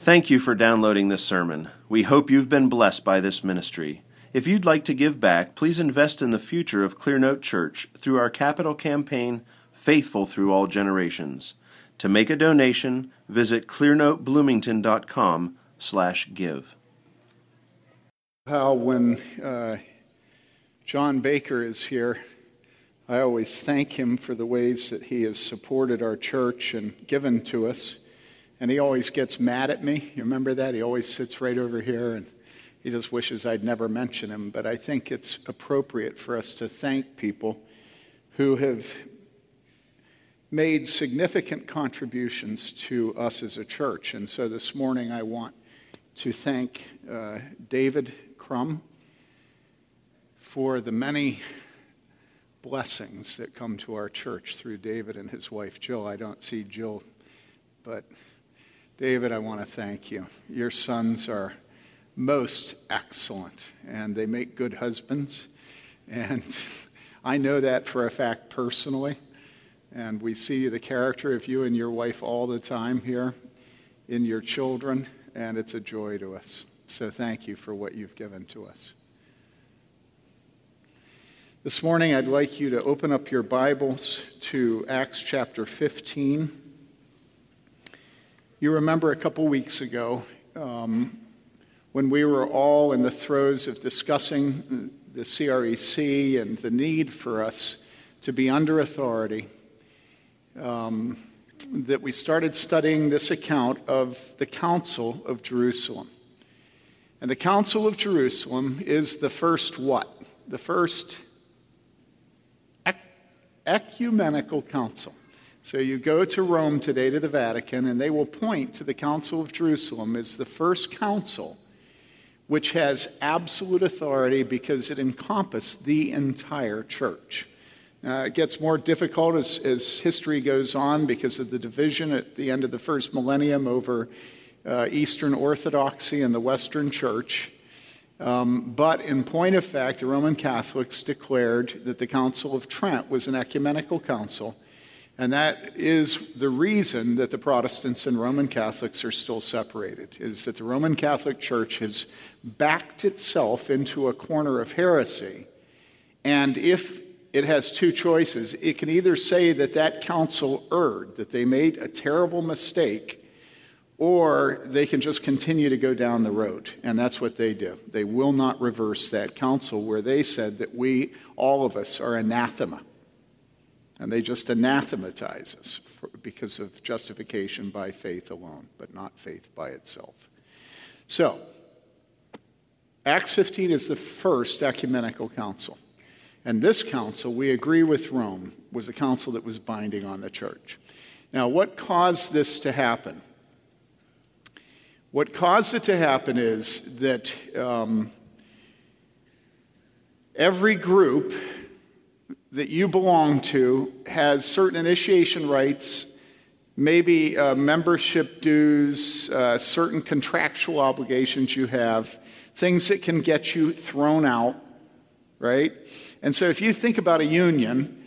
Thank you for downloading this sermon. We hope you've been blessed by this ministry. If you'd like to give back, please invest in the future of Clearnote Church through our capital campaign, Faithful Through All Generations. To make a donation, visit clearnotebloomington.com slash give. How when uh, John Baker is here, I always thank him for the ways that he has supported our church and given to us. And he always gets mad at me. You remember that? He always sits right over here and he just wishes I'd never mention him. But I think it's appropriate for us to thank people who have made significant contributions to us as a church. And so this morning I want to thank uh, David Crum for the many blessings that come to our church through David and his wife Jill. I don't see Jill, but David, I want to thank you. Your sons are most excellent, and they make good husbands. And I know that for a fact personally. And we see the character of you and your wife all the time here in your children, and it's a joy to us. So thank you for what you've given to us. This morning, I'd like you to open up your Bibles to Acts chapter 15. You remember a couple weeks ago um, when we were all in the throes of discussing the CREC and the need for us to be under authority, um, that we started studying this account of the Council of Jerusalem. And the Council of Jerusalem is the first what? The first ecumenical council. So you go to Rome today to the Vatican, and they will point to the Council of Jerusalem as the first council which has absolute authority because it encompassed the entire church. Uh, it gets more difficult as, as, history goes on because of the division at the end of the first millennium over uh, Eastern Orthodoxy and the Western Church. Um, but in point of fact, the Roman Catholics declared that the Council of Trent was an ecumenical council and that is the reason that the Protestants and Roman Catholics are still separated, is that the Roman Catholic Church has backed itself into a corner of heresy. And if it has two choices, it can either say that that council erred, that they made a terrible mistake, or they can just continue to go down the road. And that's what they do. They will not reverse that council where they said that we, all of us, are anathema and they just anathematize us for, because of justification by faith alone, but not faith by itself. So, Acts 15 is the first ecumenical council. And this council, we agree with Rome, was a council that was binding on the church. Now, what caused this to happen? What caused it to happen is that um, every group that you belong to has certain initiation rites, maybe uh, membership dues, uh, certain contractual obligations you have, things that can get you thrown out, right? And so if you think about a union,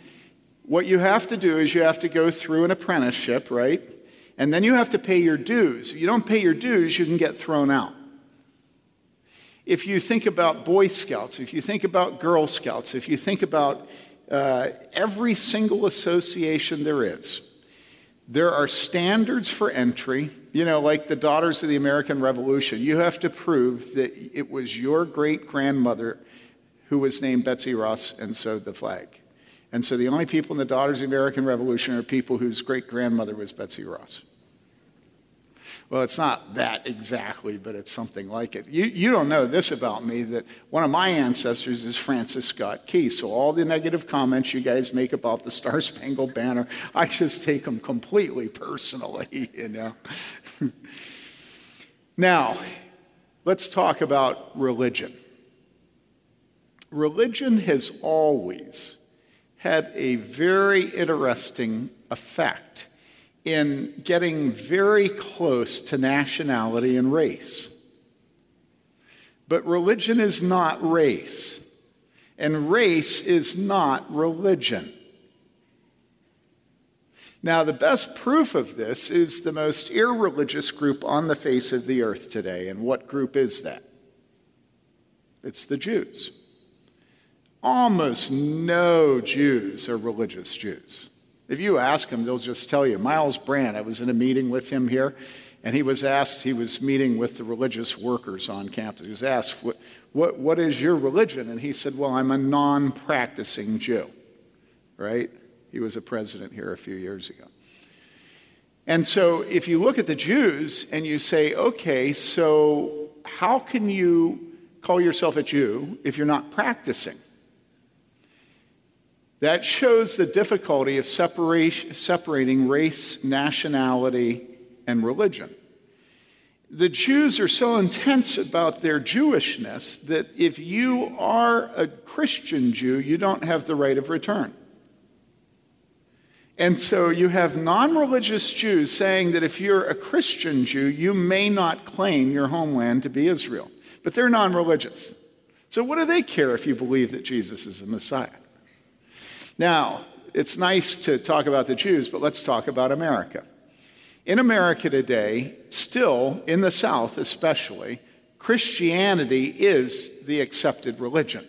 what you have to do is you have to go through an apprenticeship, right? And then you have to pay your dues. If you don't pay your dues, you can get thrown out. If you think about Boy Scouts, if you think about Girl Scouts, if you think about uh, every single association there is. There are standards for entry, you know, like the Daughters of the American Revolution. You have to prove that it was your great grandmother who was named Betsy Ross and sewed the flag. And so the only people in the Daughters of the American Revolution are people whose great grandmother was Betsy Ross. Well, it's not that exactly, but it's something like it. You, you don't know this about me that one of my ancestors is Francis Scott Key. So all the negative comments you guys make about the Star Spangled Banner, I just take them completely personally, you know. now, let's talk about religion. Religion has always had a very interesting effect in getting very close to nationality and race. But religion is not race, and race is not religion. Now, the best proof of this is the most irreligious group on the face of the earth today. And what group is that? It's the Jews. Almost no Jews are religious Jews. If you ask them, they'll just tell you. Myles Brand, I was in a meeting with him here, and he was asked, he was meeting with the religious workers on campus. He was asked, What, what, what is your religion? And he said, Well, I'm a non practicing Jew, right? He was a president here a few years ago. And so if you look at the Jews and you say, okay, so how can you call yourself a Jew if you're not practicing? That shows the difficulty of separating race, nationality, and religion. The Jews are so intense about their Jewishness that if you are a Christian Jew, you don't have the right of return. And so you have non religious Jews saying that if you're a Christian Jew, you may not claim your homeland to be Israel. But they're non religious. So what do they care if you believe that Jesus is the Messiah? Now, it's nice to talk about the Jews, but let's talk about America. In America today, still in the South especially, Christianity is the accepted religion.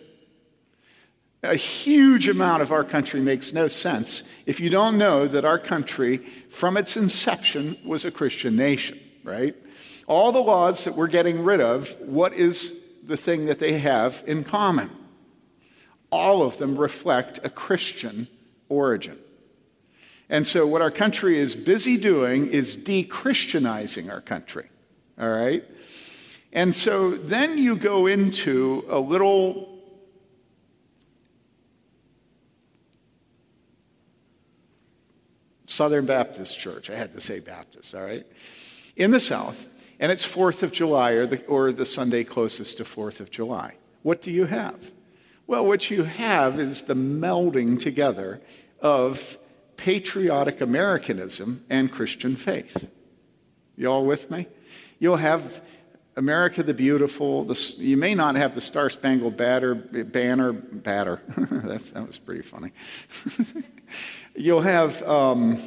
A huge amount of our country makes no sense if you don't know that our country, from its inception, was a Christian nation, right? All the laws that we're getting rid of, what is the thing that they have in common? All of them reflect a Christian origin. And so, what our country is busy doing is de Christianizing our country, all right? And so then you go into a little Southern Baptist Church. I had to say Baptist, all right? In the South, and it's 4th of July or the, or the Sunday closest to 4th of July. What do you have? Well, what you have is the melding together of patriotic Americanism and Christian faith. You all with me? You'll have America the Beautiful. The, you may not have the Star Spangled Banner, banner batter. that was pretty funny. You'll have um,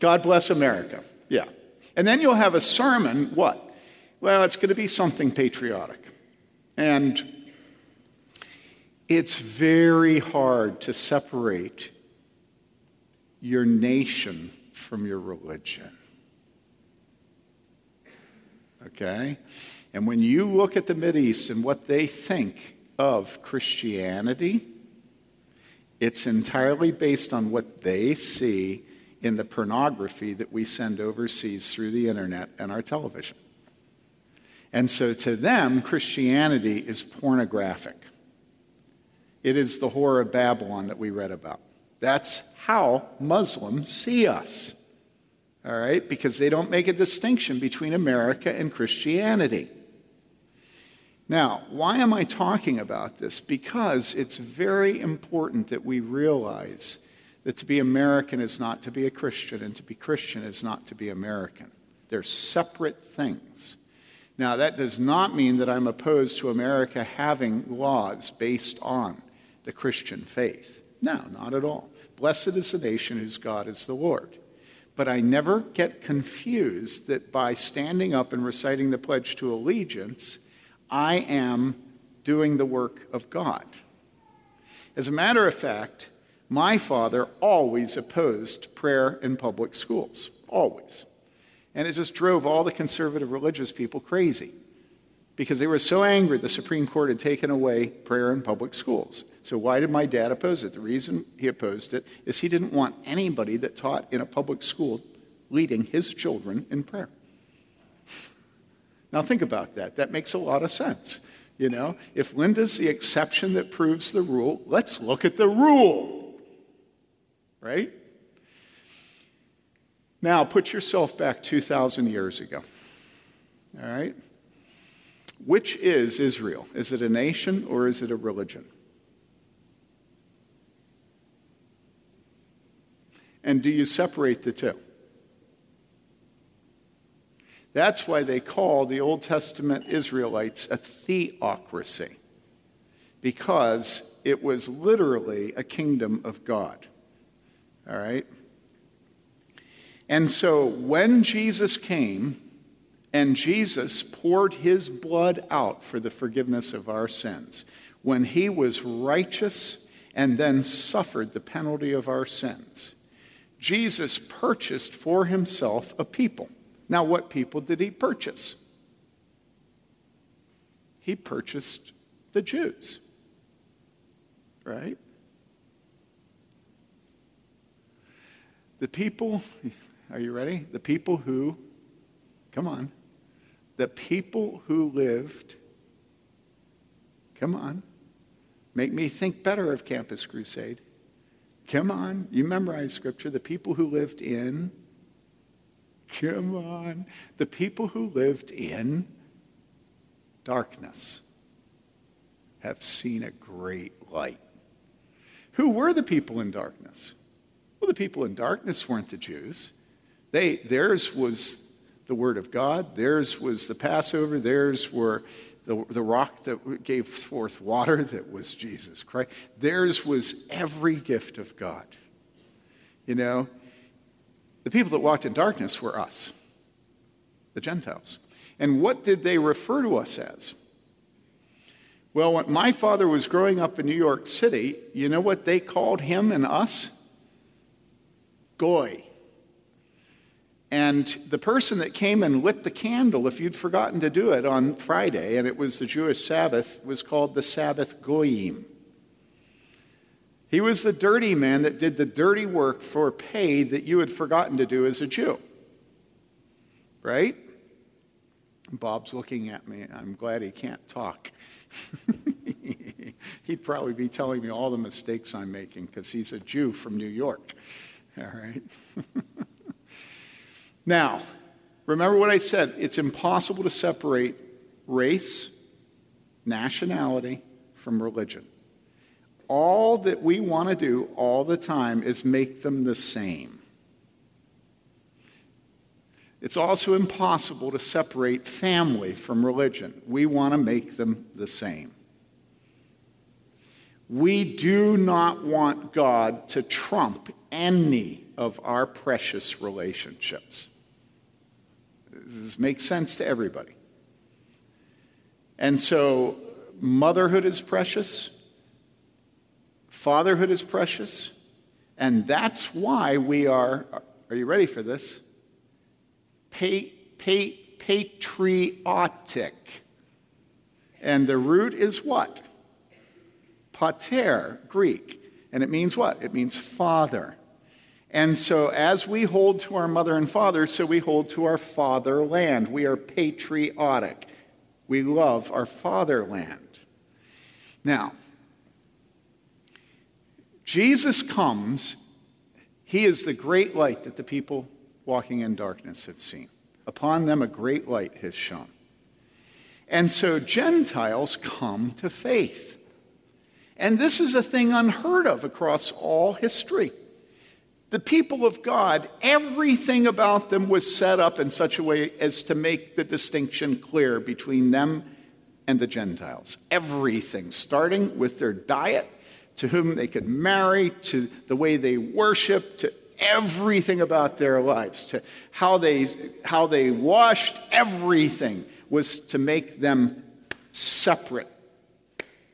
God Bless America. Yeah. And then you'll have a sermon, what? Well, it's going to be something patriotic. And it's very hard to separate your nation from your religion. Okay? And when you look at the Mideast and what they think of Christianity, it's entirely based on what they see in the pornography that we send overseas through the internet and our television. And so to them, Christianity is pornographic. It is the whore of Babylon that we read about. That's how Muslims see us. All right? Because they don't make a distinction between America and Christianity. Now, why am I talking about this? Because it's very important that we realize that to be American is not to be a Christian, and to be Christian is not to be American. They're separate things. Now, that does not mean that I'm opposed to America having laws based on the Christian faith. No, not at all. Blessed is the nation whose God is the Lord. But I never get confused that by standing up and reciting the Pledge to Allegiance, I am doing the work of God. As a matter of fact, my father always opposed prayer in public schools, always. And it just drove all the conservative religious people crazy because they were so angry the Supreme Court had taken away prayer in public schools. So, why did my dad oppose it? The reason he opposed it is he didn't want anybody that taught in a public school leading his children in prayer. Now, think about that. That makes a lot of sense. You know, if Linda's the exception that proves the rule, let's look at the rule. Right? Now, put yourself back 2,000 years ago. All right? Which is Israel? Is it a nation or is it a religion? And do you separate the two? That's why they call the Old Testament Israelites a theocracy, because it was literally a kingdom of God. All right? And so when Jesus came and Jesus poured his blood out for the forgiveness of our sins, when he was righteous and then suffered the penalty of our sins, Jesus purchased for himself a people. Now, what people did he purchase? He purchased the Jews, right? The people, are you ready? The people who, come on, the people who lived, come on, make me think better of Campus Crusade. Come on, you memorize scripture. The people who lived in, come on, the people who lived in darkness have seen a great light. Who were the people in darkness? Well, the people in darkness weren't the Jews. They, theirs was the Word of God, theirs was the Passover, theirs were the, the rock that gave forth water that was Jesus Christ. Theirs was every gift of God. You know, the people that walked in darkness were us, the Gentiles. And what did they refer to us as? Well, when my father was growing up in New York City, you know what they called him and us? goy. And the person that came and lit the candle, if you'd forgotten to do it on Friday, and it was the Jewish Sabbath, was called the Sabbath Goyim. He was the dirty man that did the dirty work for pay that you had forgotten to do as a Jew. Right? Bob's looking at me. I'm glad he can't talk. He'd probably be telling me all the mistakes I'm making because he's a Jew from New York. All right. now, remember what I said it's impossible to separate race, nationality from religion. All that we want to do all the time is make them the same. It's also impossible to separate family from religion. We want to make them the same. We do not want God to trump any of our precious relationships. This makes sense to everybody. And so, motherhood is precious, fatherhood is precious, and that's why we are, are you ready for this? Pa- pa- patriotic. And the root is what? pater, Greek. And it means what? It means father. And so, as we hold to our mother and father, so we hold to our fatherland. We are patriotic. We love our fatherland. Now, Jesus comes, he is the great light that the people walking in darkness have seen. Upon them, a great light has shone. And so, Gentiles come to faith. And this is a thing unheard of across all history. The people of God, everything about them was set up in such a way as to make the distinction clear between them and the Gentiles. Everything, starting with their diet, to whom they could marry, to the way they worship, to everything about their lives, to how they, how they washed, everything was to make them separate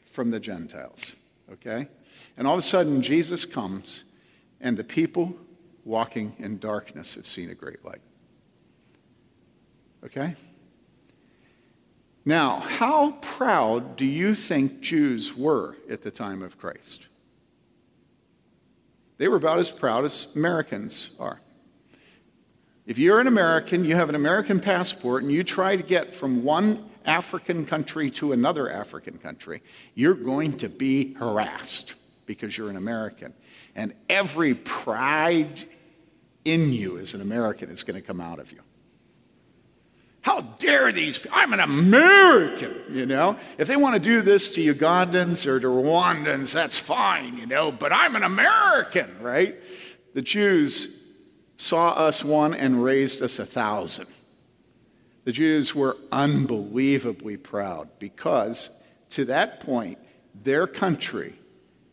from the Gentiles okay? And all of a sudden, Jesus comes, and the people walking in darkness have seen a great light. Okay? Now, how proud do you think Jews were at the time of Christ? They were about as proud as Americans are. If you're an American, you have an American passport, and you try to get from one African country to another African country, you're going to be harassed because you're an American. And every pride in you as an American is going to come out of you. How dare these? people? I'm an American, you know? If they want to do this to Ugandans or to Rwandans, that's fine, you know, but I'm an American, right? The Jews saw us one and raised us a thousand. The Jews were unbelievably proud because, to that point, their country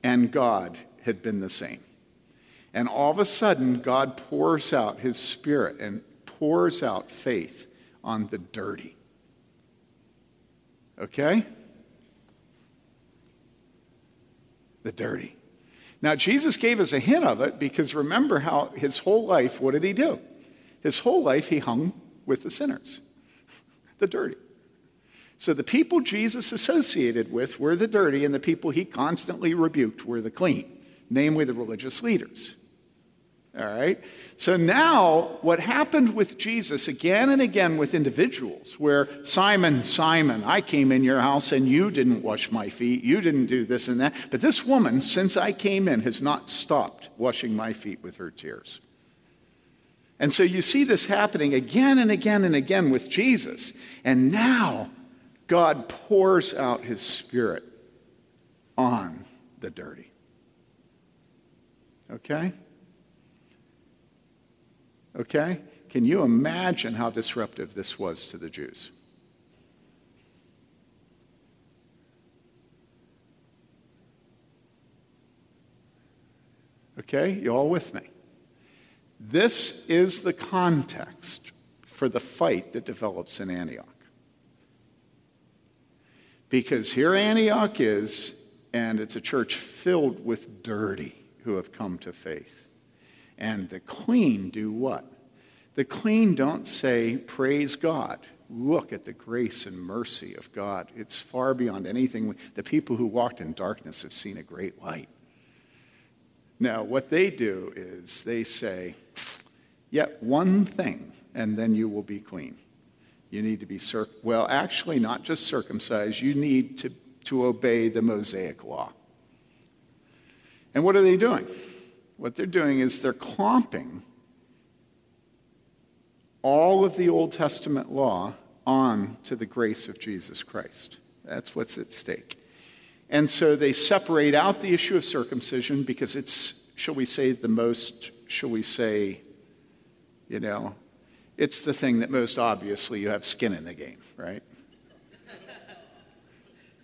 and God had been the same. And all of a sudden, God pours out his spirit and pours out faith on the dirty. Okay? The dirty. Now, Jesus gave us a hint of it because remember how his whole life, what did he do? His whole life, he hung with the sinners, the dirty. So the people Jesus associated with were the dirty, and the people he constantly rebuked were the clean, namely the religious leaders. All right? So now, what happened with Jesus again and again with individuals, where Simon, Simon, I came in your house and you didn't wash my feet, you didn't do this and that. But this woman, since I came in, has not stopped washing my feet with her tears. And so you see this happening again and again and again with Jesus. And now, God pours out his spirit on the dirty. Okay? Okay? Can you imagine how disruptive this was to the Jews? Okay, you all with me? This is the context for the fight that develops in Antioch. Because here Antioch is, and it's a church filled with dirty who have come to faith. And the clean do what? The clean don't say, Praise God. Look at the grace and mercy of God. It's far beyond anything. The people who walked in darkness have seen a great light. Now, what they do is they say, Yet one thing, and then you will be clean. You need to be, circ- well, actually, not just circumcised, you need to, to obey the Mosaic law. And what are they doing? What they're doing is they're clomping all of the Old Testament law on to the grace of Jesus Christ. That's what's at stake. And so they separate out the issue of circumcision because it's, shall we say, the most, shall we say, you know, it's the thing that most obviously you have skin in the game, right?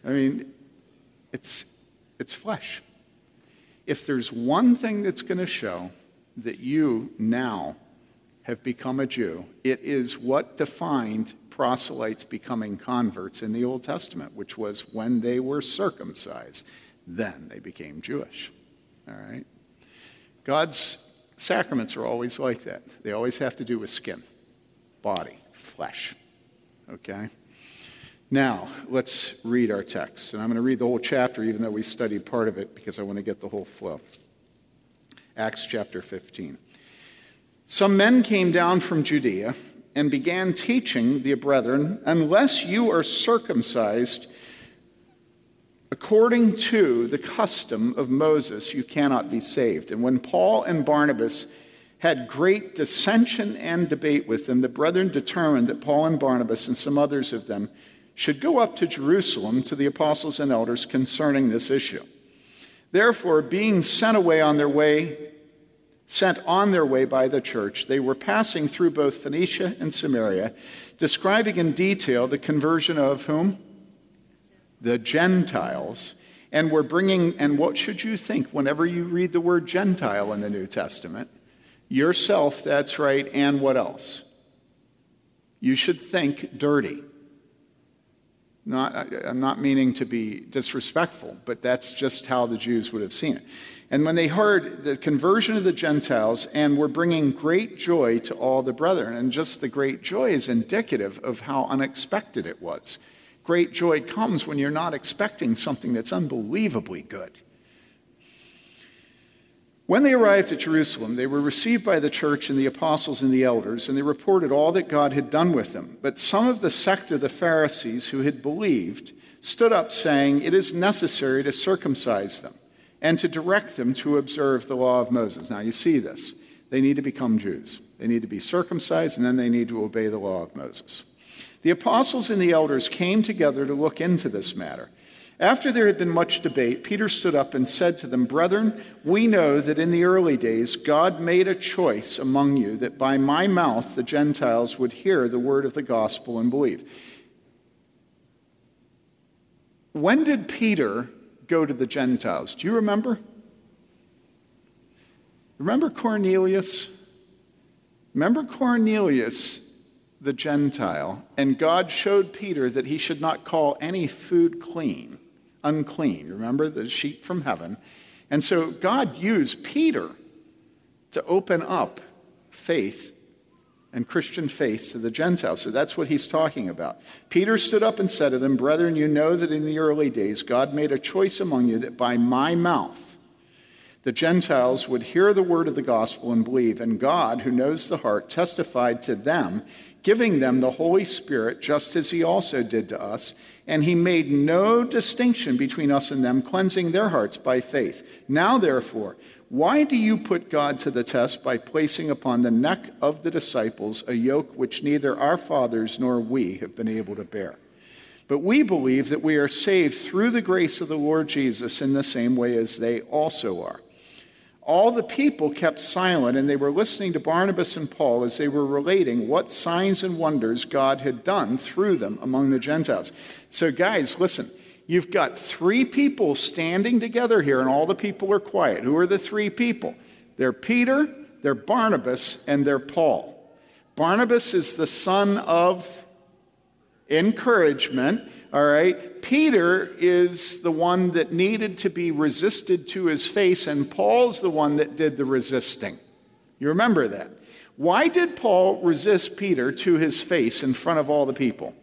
I mean, it's, it's flesh. If there's one thing that's going to show that you now have become a Jew, it is what defined proselytes becoming converts in the Old Testament, which was when they were circumcised, then they became Jewish. All right? God's sacraments are always like that. They always have to do with skin, body, flesh. Okay? Now, let's read our text. And I'm going to read the whole chapter, even though we studied part of it, because I want to get the whole flow. Acts chapter 15. Some men came down from Judea and began teaching the brethren, unless you are circumcised according to the custom of Moses, you cannot be saved. And when Paul and Barnabas had great dissension and debate with them, the brethren determined that Paul and Barnabas and some others of them should go up to Jerusalem to the apostles and elders concerning this issue. Therefore, being sent away on their way, sent on their way by the church, they were passing through both Phoenicia and Samaria, describing in detail the conversion of whom? The Gentiles. And were bringing, and what should you think whenever you read the word Gentile in the New Testament? Yourself, that's right, and what else? You should think dirty. Not, I'm not meaning to be disrespectful, but that's just how the Jews would have seen it. And when they heard the conversion of the Gentiles and were bringing great joy to all the brethren, and just the great joy is indicative of how unexpected it was. Great joy comes when you're not expecting something that's unbelievably good. When they arrived at Jerusalem, they were received by the church and the apostles and the elders, and they reported all that God had done with them. But some of the sect of the Pharisees who had believed stood up, saying, It is necessary to circumcise them and to direct them to observe the law of Moses. Now, you see this. They need to become Jews, they need to be circumcised, and then they need to obey the law of Moses. The apostles and the elders came together to look into this matter. After there had been much debate, Peter stood up and said to them, Brethren, we know that in the early days God made a choice among you that by my mouth the Gentiles would hear the word of the gospel and believe. When did Peter go to the Gentiles? Do you remember? Remember Cornelius? Remember Cornelius, the Gentile, and God showed Peter that he should not call any food clean, unclean. Remember the sheep from heaven? And so God used Peter to open up faith and Christian faith to the Gentiles. So that's what he's talking about. Peter stood up and said to them, Brethren, you know that in the early days God made a choice among you that by my mouth the Gentiles would hear the word of the gospel and believe. And God, who knows the heart, testified to them, giving them the Holy Spirit, just as he also did to us. And he made no distinction between us and them, cleansing their hearts by faith. Now, therefore, why do you put God to the test by placing upon the neck of the disciples a yoke which neither our fathers nor we have been able to bear? But we believe that we are saved through the grace of the Lord Jesus in the same way as they also are. All the people kept silent and they were listening to Barnabas and Paul as they were relating what signs and wonders God had done through them among the Gentiles. So, guys, listen. You've got three people standing together here, and all the people are quiet. Who are the three people? They're Peter, they're Barnabas, and they're Paul. Barnabas is the son of encouragement, all right? Peter is the one that needed to be resisted to his face, and Paul's the one that did the resisting. You remember that. Why did Paul resist Peter to his face in front of all the people?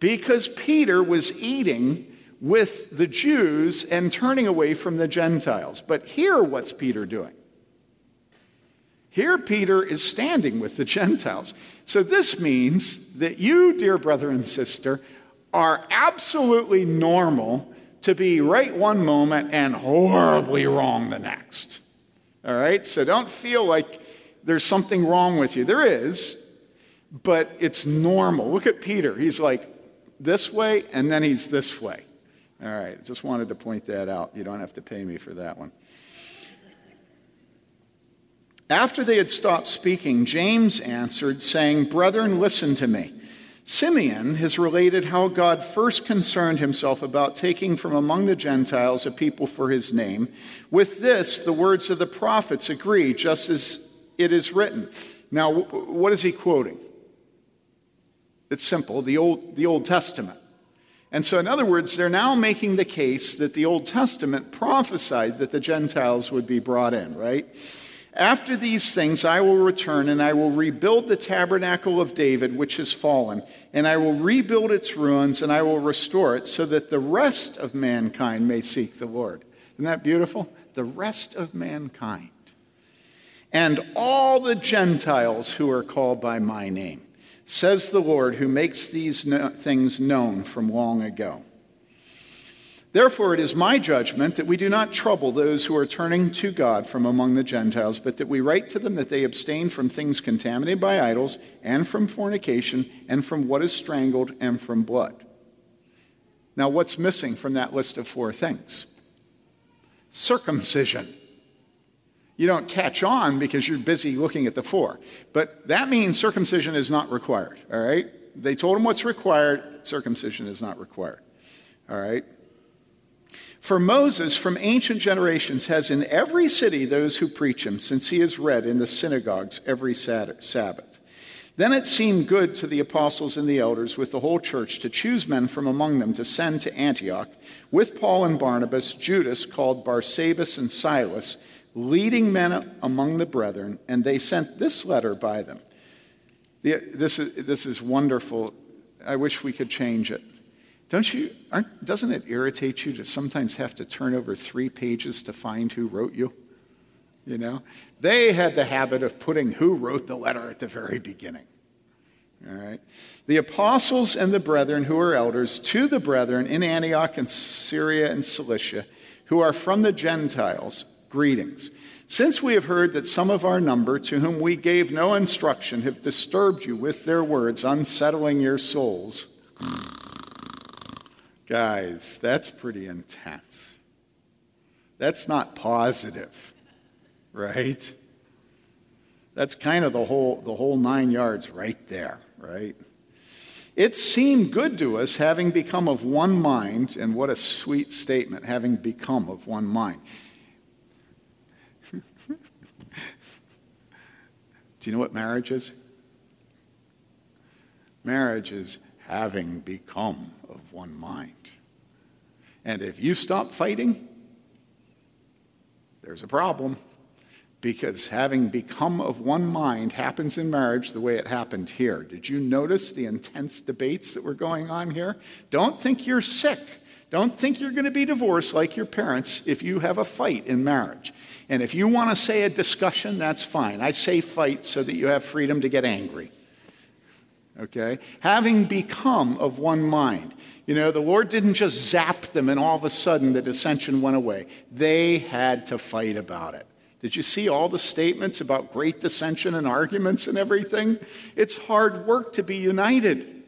Because Peter was eating with the Jews and turning away from the Gentiles. But here, what's Peter doing? Here, Peter is standing with the Gentiles. So, this means that you, dear brother and sister, are absolutely normal to be right one moment and horribly wrong the next. All right? So, don't feel like there's something wrong with you. There is, but it's normal. Look at Peter. He's like this way, and then he's this way. All right, just wanted to point that out. You don't have to pay me for that one. After they had stopped speaking, James answered, saying, Brethren, listen to me. Simeon has related how God first concerned himself about taking from among the Gentiles a people for his name. With this, the words of the prophets agree, just as it is written. Now, what is he quoting? It's simple the Old, the Old Testament. And so, in other words, they're now making the case that the Old Testament prophesied that the Gentiles would be brought in, right? After these things, I will return and I will rebuild the tabernacle of David, which has fallen, and I will rebuild its ruins and I will restore it so that the rest of mankind may seek the Lord. Isn't that beautiful? The rest of mankind. And all the Gentiles who are called by my name, says the Lord, who makes these things known from long ago. Therefore, it is my judgment that we do not trouble those who are turning to God from among the Gentiles, but that we write to them that they abstain from things contaminated by idols, and from fornication, and from what is strangled, and from blood. Now, what's missing from that list of four things? Circumcision. You don't catch on because you're busy looking at the four. But that means circumcision is not required, all right? They told him what's required, circumcision is not required, all right? For Moses from ancient generations has in every city those who preach him, since he is read in the synagogues every Sabbath. Then it seemed good to the apostles and the elders with the whole church to choose men from among them to send to Antioch with Paul and Barnabas, Judas called Barsabbas and Silas, leading men among the brethren, and they sent this letter by them. This is, this is wonderful. I wish we could change it. Don't you, doesn't it irritate you to sometimes have to turn over three pages to find who wrote you? You know? They had the habit of putting who wrote the letter at the very beginning. All right? The apostles and the brethren who are elders to the brethren in Antioch and Syria and Cilicia who are from the Gentiles, greetings. Since we have heard that some of our number, to whom we gave no instruction, have disturbed you with their words, unsettling your souls. Guys, that's pretty intense. That's not positive, right? That's kind of the whole, the whole nine yards right there, right? It seemed good to us having become of one mind, and what a sweet statement, having become of one mind. You know what marriage is? Marriage is having become of one mind. And if you stop fighting, there's a problem. Because having become of one mind happens in marriage the way it happened here. Did you notice the intense debates that were going on here? Don't think you're sick. Don't think you're going to be divorced like your parents if you have a fight in marriage. And if you want to say a discussion, that's fine. I say fight so that you have freedom to get angry. Okay? Having become of one mind. You know, the Lord didn't just zap them and all of a sudden the dissension went away. They had to fight about it. Did you see all the statements about great dissension and arguments and everything? It's hard work to be united.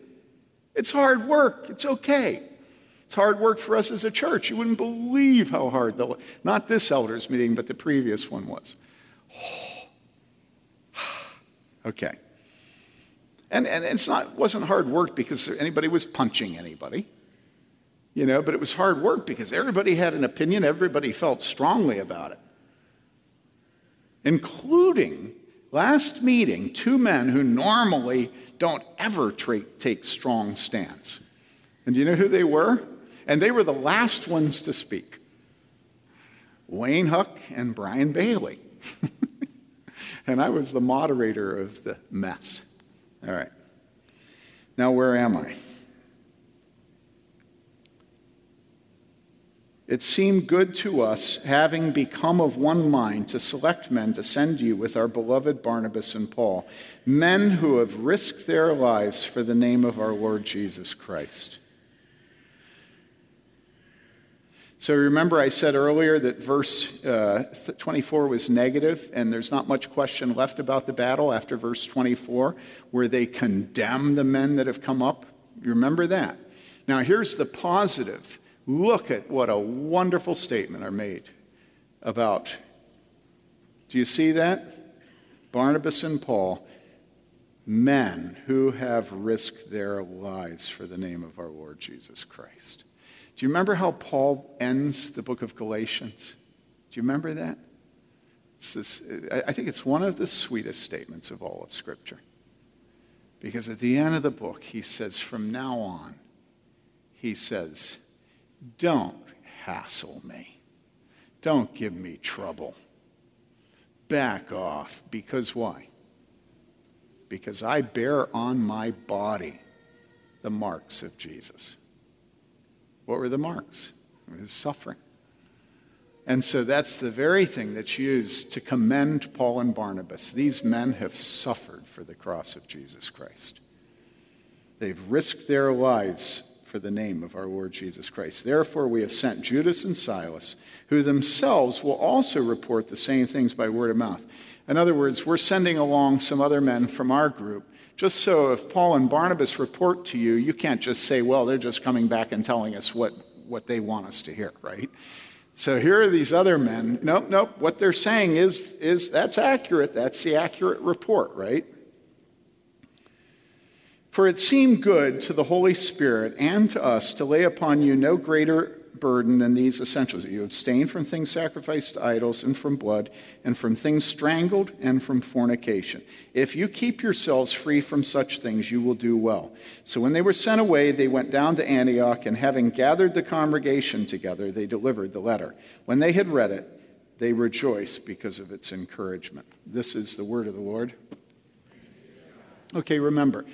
It's hard work. It's okay. It's hard work for us as a church. You wouldn't believe how hard the not this elders meeting, but the previous one was. okay. And, and it's not wasn't hard work because anybody was punching anybody. You know, but it was hard work because everybody had an opinion, everybody felt strongly about it including last meeting two men who normally don't ever tra- take strong stands. And do you know who they were? And they were the last ones to speak Wayne Huck and Brian Bailey. and I was the moderator of the mess. All right. Now, where am I? It seemed good to us, having become of one mind, to select men to send you with our beloved Barnabas and Paul, men who have risked their lives for the name of our Lord Jesus Christ. So remember, I said earlier that verse uh, 24 was negative, and there's not much question left about the battle after verse 24, where they condemn the men that have come up. You remember that? Now, here's the positive Look at what a wonderful statement are made about. Do you see that? Barnabas and Paul, men who have risked their lives for the name of our Lord Jesus Christ. Do you remember how Paul ends the book of Galatians? Do you remember that? This, I think it's one of the sweetest statements of all of Scripture. Because at the end of the book, he says, from now on, he says, don't hassle me. Don't give me trouble. Back off. Because why? Because I bear on my body the marks of Jesus. What were the marks? His suffering. And so that's the very thing that's used to commend Paul and Barnabas. These men have suffered for the cross of Jesus Christ. They've risked their lives for the name of our Lord Jesus Christ. Therefore, we have sent Judas and Silas, who themselves will also report the same things by word of mouth. In other words, we're sending along some other men from our group, just so if Paul and Barnabas report to you, you can't just say, well, they're just coming back and telling us what, what they want us to hear, right? So here are these other men. Nope, nope. What they're saying is, is that's accurate. That's the accurate report, right? For it seemed good to the Holy Spirit and to us to lay upon you no greater burden than these essentials you abstain from things sacrificed to idols and from blood and from things strangled and from fornication. If you keep yourselves free from such things, you will do well. So when they were sent away, they went down to Antioch, and having gathered the congregation together, they delivered the letter. When they had read it, they rejoiced because of its encouragement. This is the word of the Lord. Okay, remember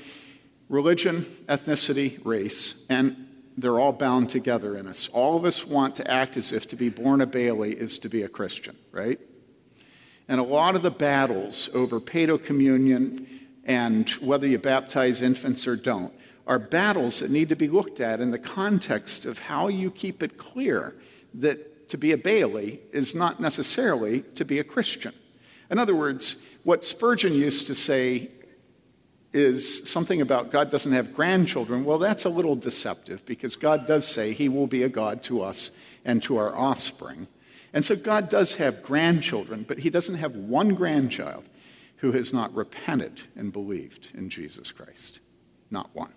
religion, ethnicity, race, and they're all bound together in us. All of us want to act as if to be born a Bailey is to be a Christian, right? And a lot of the battles over paedo communion and whether you baptize infants or don't are battles that need to be looked at in the context of how you keep it clear that to be a Bailey is not necessarily to be a Christian. In other words, what Spurgeon used to say is something about God doesn't have grandchildren. Well, that's a little deceptive because God does say he will be a God to us and to our offspring. And so God does have grandchildren, but he doesn't have one grandchild who has not repented and believed in Jesus Christ. Not one.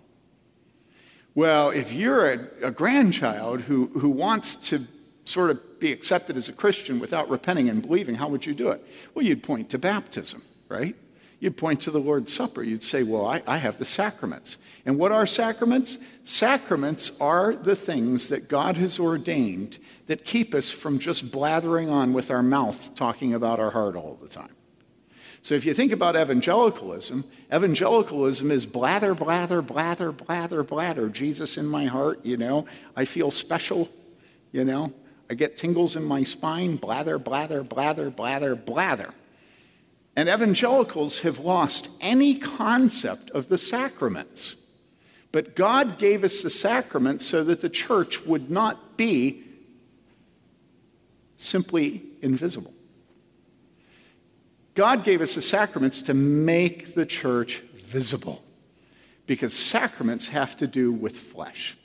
Well, if you're a, a grandchild who, who wants to sort of be accepted as a Christian without repenting and believing, how would you do it? Well, you'd point to baptism, right? You'd point to the Lord's Supper. You'd say, Well, I, I have the sacraments. And what are sacraments? Sacraments are the things that God has ordained that keep us from just blathering on with our mouth talking about our heart all the time. So if you think about evangelicalism, evangelicalism is blather, blather, blather, blather, blather. Jesus in my heart, you know, I feel special, you know, I get tingles in my spine, blather, blather, blather, blather, blather. And evangelicals have lost any concept of the sacraments. But God gave us the sacraments so that the church would not be simply invisible. God gave us the sacraments to make the church visible because sacraments have to do with flesh.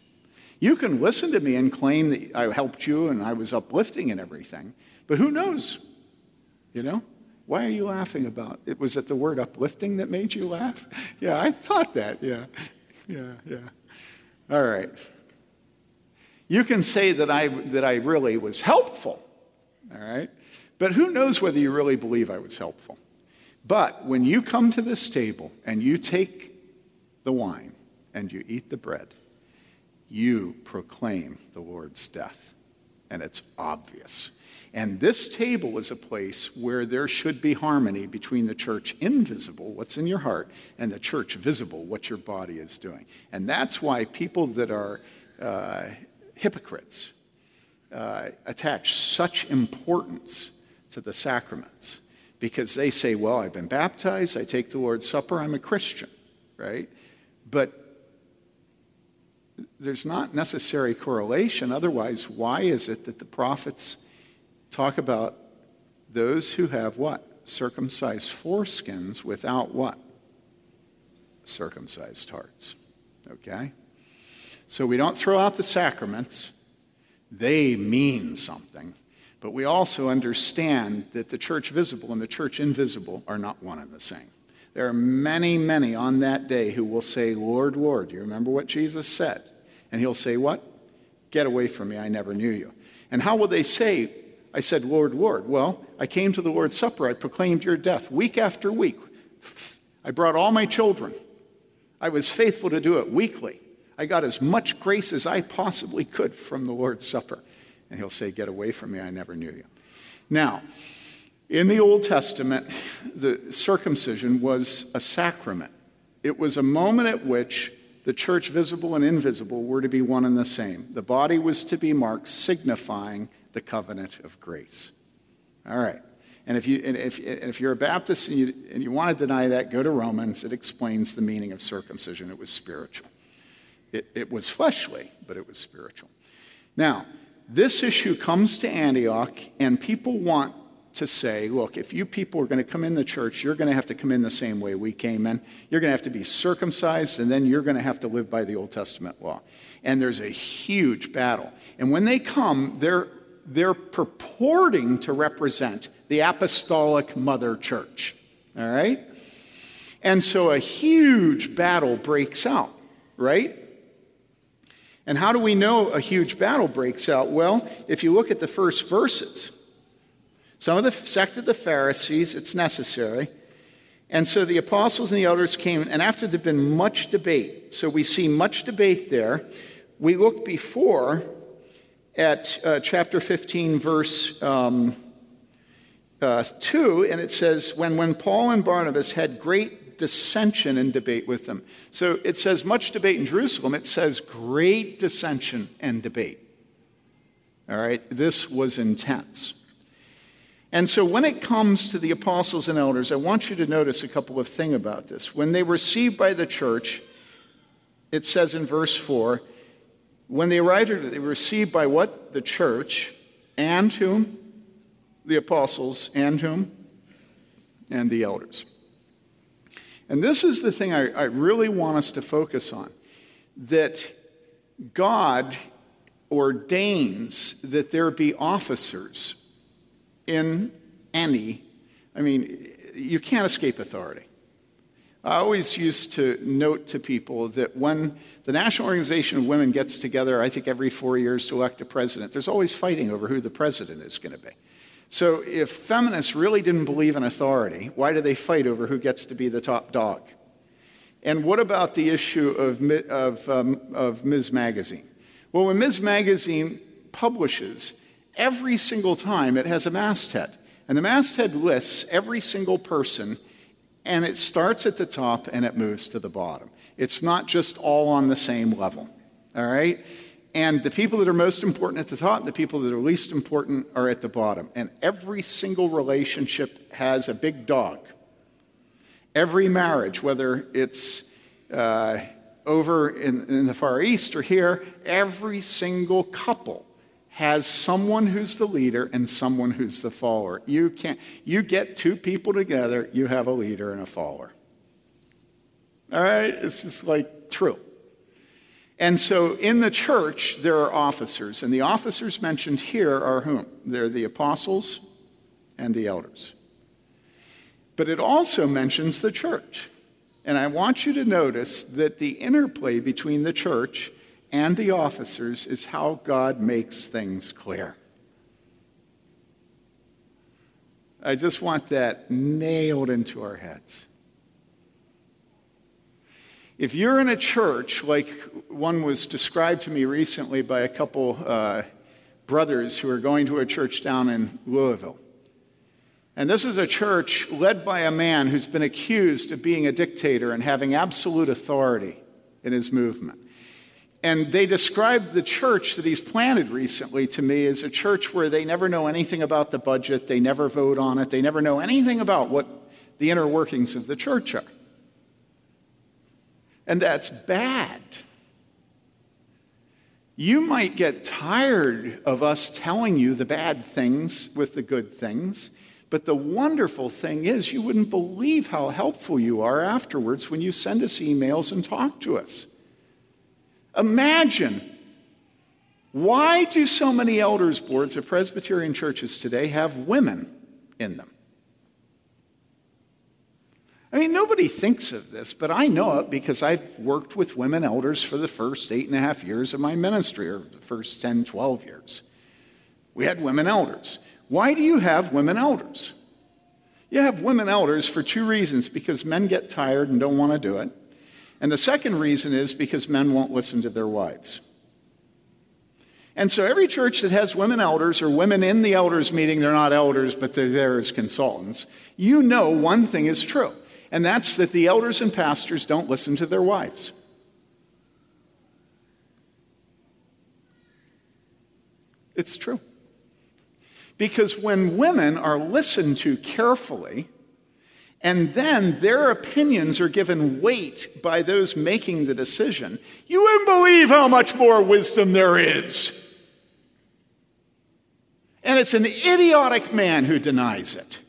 You can listen to me and claim that I helped you and I was uplifting and everything, but who knows? You know? Why are you laughing about it? Was it the word uplifting that made you laugh? Yeah, I thought that. Yeah yeah, yeah. All right. You can say that I, that I really was helpful, all right? But who knows whether you really believe I was helpful? But when you come to this table and you take the wine and you eat the bread, you proclaim the Lord's death. And it's obvious. And this table is a place where there should be harmony between the church invisible, what's in your heart, and the church visible, what your body is doing. And that's why people that are uh, hypocrites uh, attach such importance to the sacraments because they say, well, I've been baptized, I take the Lord's Supper, I'm a Christian, right? But there's not necessary correlation. Otherwise, why is it that the prophets talk about those who have what? Circumcised foreskins without what? Circumcised hearts. Okay? So we don't throw out the sacraments, they mean something. But we also understand that the church visible and the church invisible are not one and the same. There are many, many on that day who will say, Lord, Lord. Do you remember what Jesus said? And he'll say, What? Get away from me, I never knew you. And how will they say, I said, Lord, Lord. Well, I came to the Lord's Supper. I proclaimed your death week after week. I brought all my children. I was faithful to do it weekly. I got as much grace as I possibly could from the Lord's Supper. And he'll say, Get away from me, I never knew you. Now, in the Old Testament, the circumcision was a sacrament. It was a moment at which the church, visible and invisible, were to be one and the same. The body was to be marked, signifying the covenant of grace. All right. And if, you, and if, and if you're a Baptist and you, and you want to deny that, go to Romans. It explains the meaning of circumcision. It was spiritual. It, it was fleshly, but it was spiritual. Now, this issue comes to Antioch, and people want to say, look, if you people are going to come in the church, you're going to have to come in the same way we came in. You're going to have to be circumcised, and then you're going to have to live by the Old Testament law. And there's a huge battle. And when they come, they're they're purporting to represent the apostolic mother church. All right? And so a huge battle breaks out, right? And how do we know a huge battle breaks out? Well, if you look at the first verses, some of the sect of the Pharisees, it's necessary. And so the apostles and the elders came, and after there'd been much debate, so we see much debate there. We look before at uh, chapter 15, verse um, uh, 2, and it says, when, when Paul and Barnabas had great dissension and debate with them. So it says much debate in Jerusalem, it says great dissension and debate. All right, this was intense. And so when it comes to the apostles and elders, I want you to notice a couple of things about this. When they were received by the church, it says in verse 4, when they arrived they were received by what? The church, and whom? The apostles, and whom? And the elders. And this is the thing I, I really want us to focus on that God ordains that there be officers in any, I mean, you can't escape authority. I always used to note to people that when the National Organization of Women gets together, I think every four years to elect a president, there's always fighting over who the president is going to be. So if feminists really didn't believe in authority, why do they fight over who gets to be the top dog? And what about the issue of, of, um, of Ms. Magazine? Well, when Ms. Magazine publishes, every single time it has a masthead. And the masthead lists every single person, and it starts at the top and it moves to the bottom. It's not just all on the same level. All right? And the people that are most important at the top, the people that are least important are at the bottom. And every single relationship has a big dog. Every marriage, whether it's uh, over in, in the Far East or here, every single couple has someone who's the leader and someone who's the follower. You can't you get two people together, you have a leader and a follower. All right? It's just like true. And so in the church, there are officers, and the officers mentioned here are whom? They're the apostles and the elders. But it also mentions the church. And I want you to notice that the interplay between the church and the officers is how God makes things clear. I just want that nailed into our heads. If you're in a church, like one was described to me recently by a couple uh, brothers who are going to a church down in Louisville, and this is a church led by a man who's been accused of being a dictator and having absolute authority in his movement. And they described the church that he's planted recently to me as a church where they never know anything about the budget, they never vote on it, they never know anything about what the inner workings of the church are. And that's bad. You might get tired of us telling you the bad things with the good things, but the wonderful thing is you wouldn't believe how helpful you are afterwards when you send us emails and talk to us. Imagine why do so many elders boards of Presbyterian churches today have women in them? I mean, nobody thinks of this, but I know it because I've worked with women elders for the first eight and a half years of my ministry, or the first 10, 12 years. We had women elders. Why do you have women elders? You have women elders for two reasons because men get tired and don't want to do it. And the second reason is because men won't listen to their wives. And so every church that has women elders or women in the elders meeting, they're not elders, but they're there as consultants, you know one thing is true, and that's that the elders and pastors don't listen to their wives. It's true. Because when women are listened to carefully, and then their opinions are given weight by those making the decision, you wouldn't believe how much more wisdom there is. And it's an idiotic man who denies it.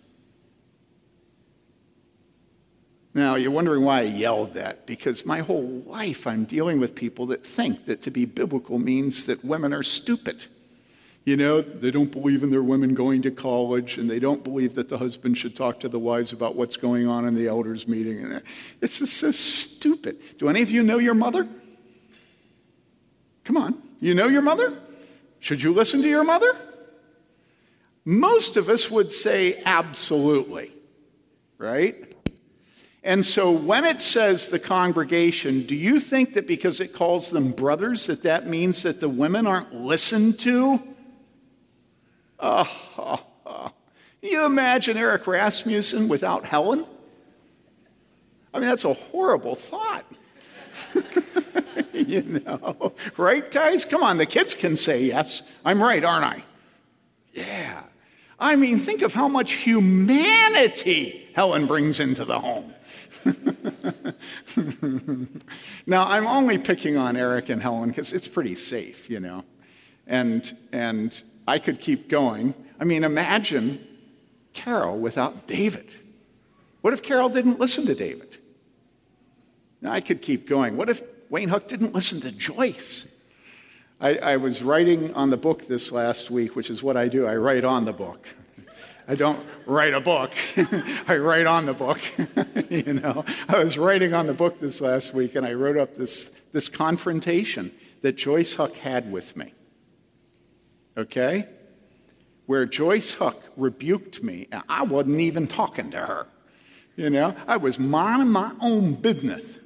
Now, you're wondering why I yelled that, because my whole life I'm dealing with people that think that to be biblical means that women are stupid. You know, they don't believe in their women going to college, and they don't believe that the husband should talk to the wives about what's going on in the elders' meeting. And it's just so stupid. Do any of you know your mother? Come on. You know your mother? Should you listen to your mother? Most of us would say absolutely, right? And so when it says the congregation, do you think that because it calls them brothers, that that means that the women aren't listened to? Oh, oh, oh. You imagine Eric Rasmussen without Helen? I mean, that's a horrible thought. you know, right, guys? Come on, the kids can say yes. I'm right, aren't I? Yeah. I mean, think of how much humanity Helen brings into the home. now, I'm only picking on Eric and Helen because it's pretty safe, you know. And, and I could keep going. I mean, imagine Carol without David. What if Carol didn't listen to David? Now, I could keep going. What if Wayne Huck didn't listen to Joyce? I, I, was writing on the book this last week, which is what I do. I write on the book. I don't write a book. I write on the book. you know, I was writing on the book this last week and I wrote up this, this confrontation that Joyce Huck had with me. Okay? Where Joyce Huck rebuked me, and I wasn't even talking to her. You know, I was minding my own business.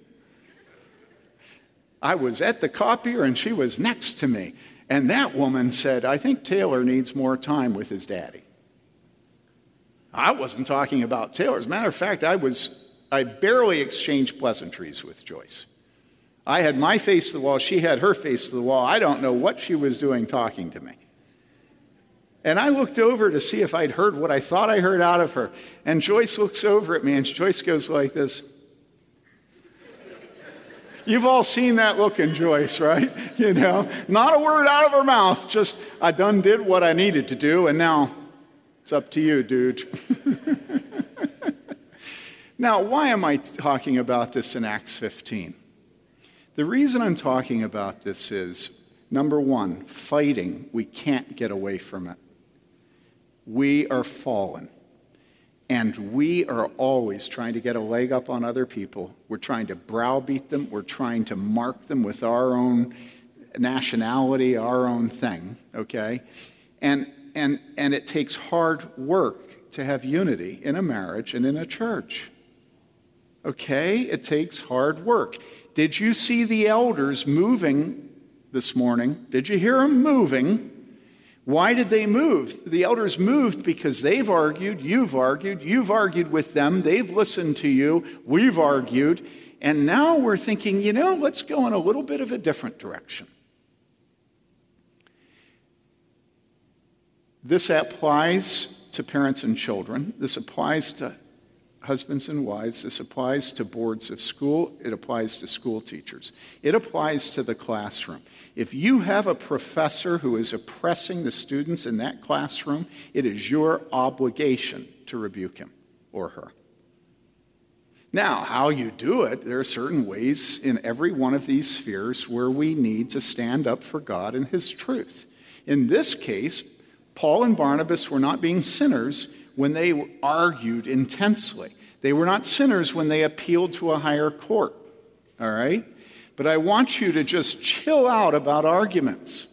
I was at the copier and she was next to me. And that woman said, I think Taylor needs more time with his daddy. I wasn't talking about Taylor. As a matter of fact, I was I barely exchanged pleasantries with Joyce. I had my face to the wall, she had her face to the wall. I don't know what she was doing talking to me. And I looked over to see if I'd heard what I thought I heard out of her. And Joyce looks over at me, and Joyce goes like this. You've all seen that look in Joyce, right? You know, not a word out of her mouth, just I done did what I needed to do, and now it's up to you, dude. now, why am I talking about this in Acts 15? The reason I'm talking about this is number one, fighting, we can't get away from it. We are fallen. And we are always trying to get a leg up on other people. We're trying to browbeat them. We're trying to mark them with our own nationality, our own thing, okay? And, and, and it takes hard work to have unity in a marriage and in a church. Okay? It takes hard work. Did you see the elders moving this morning? Did you hear them moving? Why did they move? The elders moved because they've argued, you've argued, you've argued with them, they've listened to you, we've argued, and now we're thinking, you know, let's go in a little bit of a different direction. This applies to parents and children. This applies to husbands and wives. This applies to boards of school. It applies to school teachers. It applies to the classroom. If you have a professor who is oppressing the students in that classroom, it is your obligation to rebuke him or her. Now, how you do it, there are certain ways in every one of these spheres where we need to stand up for God and His truth. In this case, Paul and Barnabas were not being sinners when they argued intensely. They were not sinners when they appealed to a higher court. All right? But I want you to just chill out about arguments.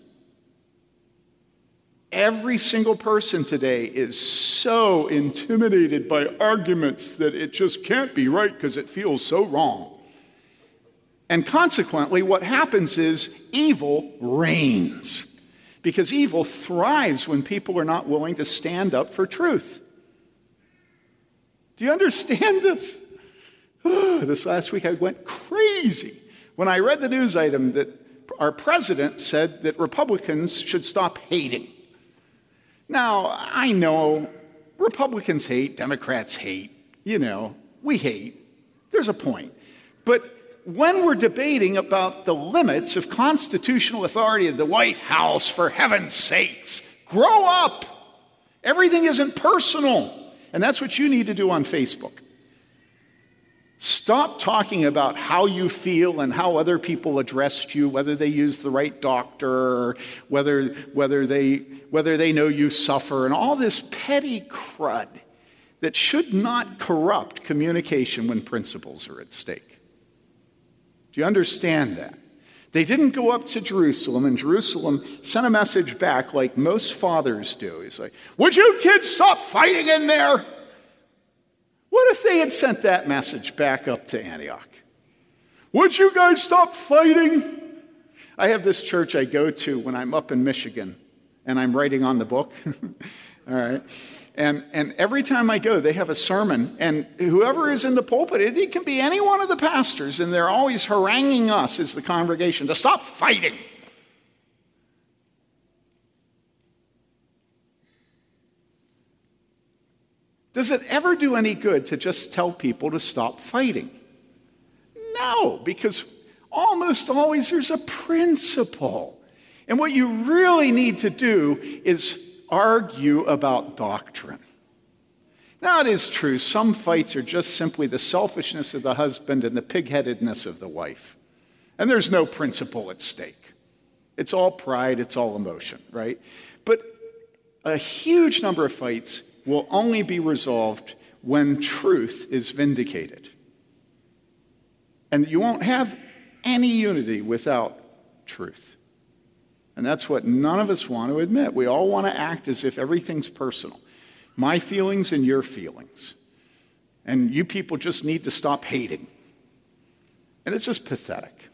Every single person today is so intimidated by arguments that it just can't be right because it feels so wrong. And consequently, what happens is evil reigns because evil thrives when people are not willing to stand up for truth. Do you understand this? this last week I went crazy when I read the news item that our president said that Republicans should stop hating. Now, I know Republicans hate, Democrats hate, you know, we hate. There's a point. But when we're debating about the limits of constitutional authority of the White House, for heaven's sakes, grow up. Everything isn't personal. And that's what you need to do on Facebook. Stop talking about how you feel and how other people addressed you, whether they used the right doctor, whether, whether, they, whether they know you suffer, and all this petty crud that should not corrupt communication when principles are at stake. You understand that? They didn't go up to Jerusalem, and Jerusalem sent a message back like most fathers do. He's like, Would you kids stop fighting in there? What if they had sent that message back up to Antioch? Would you guys stop fighting? I have this church I go to when I'm up in Michigan and I'm writing on the book. All right. And, and every time I go, they have a sermon, and whoever is in the pulpit, it, it can be any one of the pastors, and they're always haranguing us as the congregation to stop fighting. Does it ever do any good to just tell people to stop fighting? No, because almost always there's a principle. And what you really need to do is argue about doctrine. Now, it is true, some fights are just simply the selfishness of the husband and the pigheadedness of the wife. And there's no principle at stake. It's all pride, it's all emotion, right? But a huge number of fights will only be resolved when truth is vindicated. And you won't have any unity without truth. And that's what none of us want to admit. We all want to act as if everything's personal my feelings and your feelings. And you people just need to stop hating. And it's just pathetic.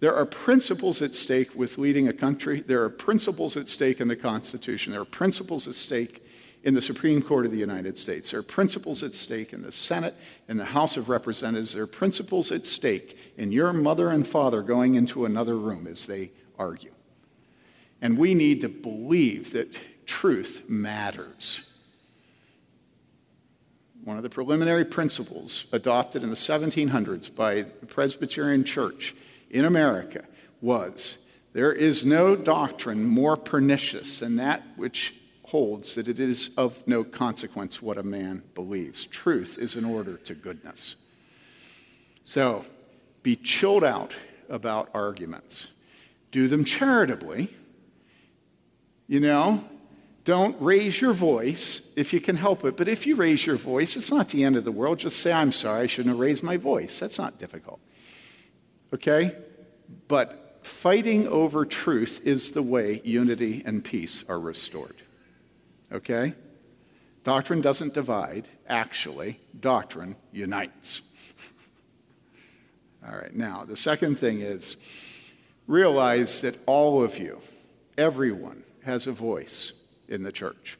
There are principles at stake with leading a country. There are principles at stake in the Constitution. There are principles at stake in the Supreme Court of the United States. There are principles at stake in the Senate, in the House of Representatives. There are principles at stake in your mother and father going into another room as they argue. And we need to believe that truth matters. One of the preliminary principles adopted in the 1700s by the Presbyterian Church in America was there is no doctrine more pernicious than that which holds that it is of no consequence what a man believes. Truth is an order to goodness. So be chilled out about arguments. Do them charitably. You know, don't raise your voice if you can help it. But if you raise your voice, it's not the end of the world. Just say, I'm sorry, I shouldn't have raised my voice. That's not difficult. Okay? But fighting over truth is the way unity and peace are restored. Okay? Doctrine doesn't divide, actually, doctrine unites. all right, now, the second thing is realize that all of you, everyone, has a voice in the church.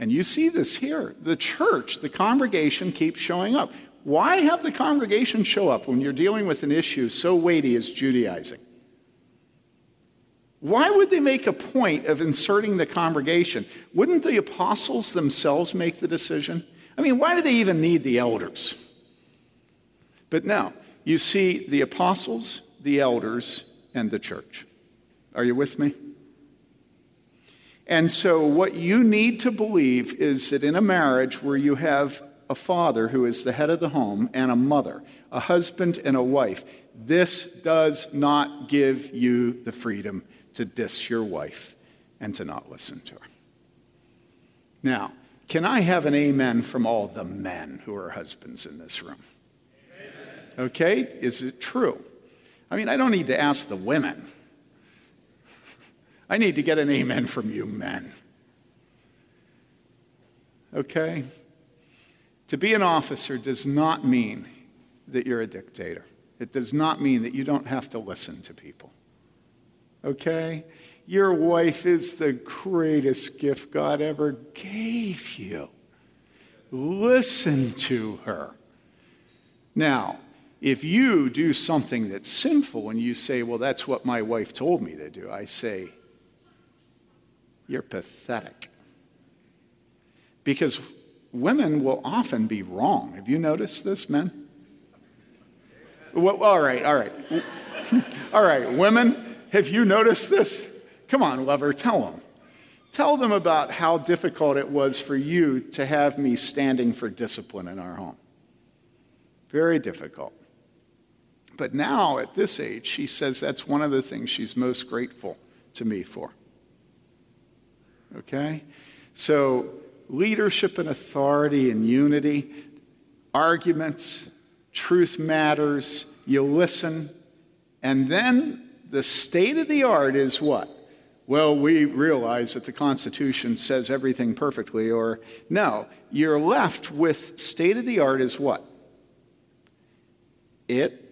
And you see this here. The church, the congregation keeps showing up. Why have the congregation show up when you're dealing with an issue so weighty as Judaizing? Why would they make a point of inserting the congregation? Wouldn't the apostles themselves make the decision? I mean, why do they even need the elders? But now, you see the apostles, the elders, and the church. Are you with me? And so, what you need to believe is that in a marriage where you have a father who is the head of the home and a mother, a husband and a wife, this does not give you the freedom to diss your wife and to not listen to her. Now, can I have an amen from all the men who are husbands in this room? Okay, is it true? I mean, I don't need to ask the women. I need to get an amen from you men. Okay? To be an officer does not mean that you're a dictator. It does not mean that you don't have to listen to people okay? Your wife is the greatest gift God ever gave you. Listen to her. Now, if you do something that's sinful and you say, well, that's what my wife told me to do, I say, you're pathetic. Because women will often be wrong. Have you noticed this, men? Well, all right, all right. all right, women, have you noticed this? Come on, lover, tell them. Tell them about how difficult it was for you to have me standing for discipline in our home. Very difficult. But now, at this age, she says that's one of the things she's most grateful to me for. Okay? So, leadership and authority and unity, arguments, truth matters, you listen, and then the state of the art is what? Well, we realize that the Constitution says everything perfectly, or no, you're left with state of the art is what? It,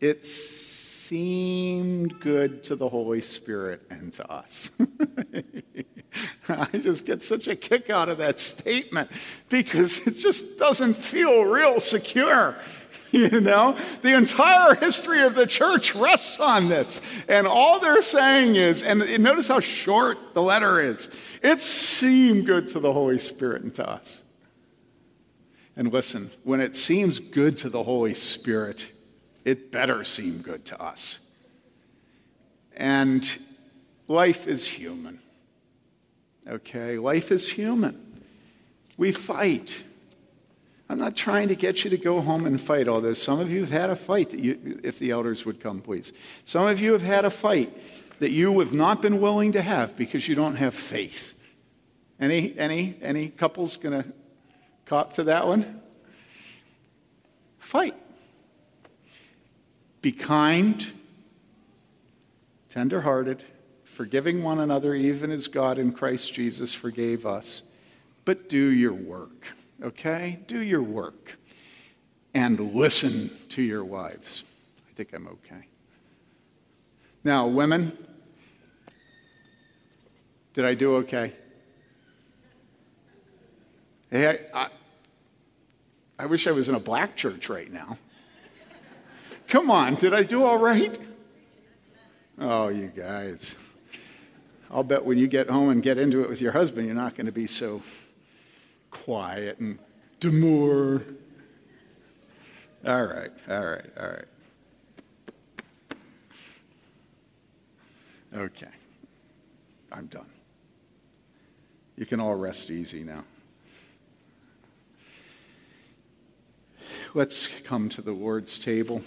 it seemed good to the Holy Spirit and to us. I just get such a kick out of that statement because it just doesn't feel real secure. You know, the entire history of the church rests on this. And all they're saying is, and notice how short the letter is it seemed good to the Holy Spirit and to us. And listen, when it seems good to the Holy Spirit, it better seem good to us. And life is human. Okay? Life is human. We fight. I'm not trying to get you to go home and fight all this. Some of you have had a fight that you, if the elders would come, please. Some of you have had a fight that you have not been willing to have because you don't have faith. Any, any, any couples going to cop to that one? Fight. Be kind, tenderhearted, forgiving one another, even as God in Christ Jesus forgave us. But do your work, okay? Do your work. And listen to your wives. I think I'm okay. Now, women, did I do okay? Hey, I, I, I wish I was in a black church right now. Come on, did I do all right? Oh, you guys. I'll bet when you get home and get into it with your husband, you're not going to be so quiet and demure. All right, all right, all right. Okay, I'm done. You can all rest easy now. Let's come to the Lord's table.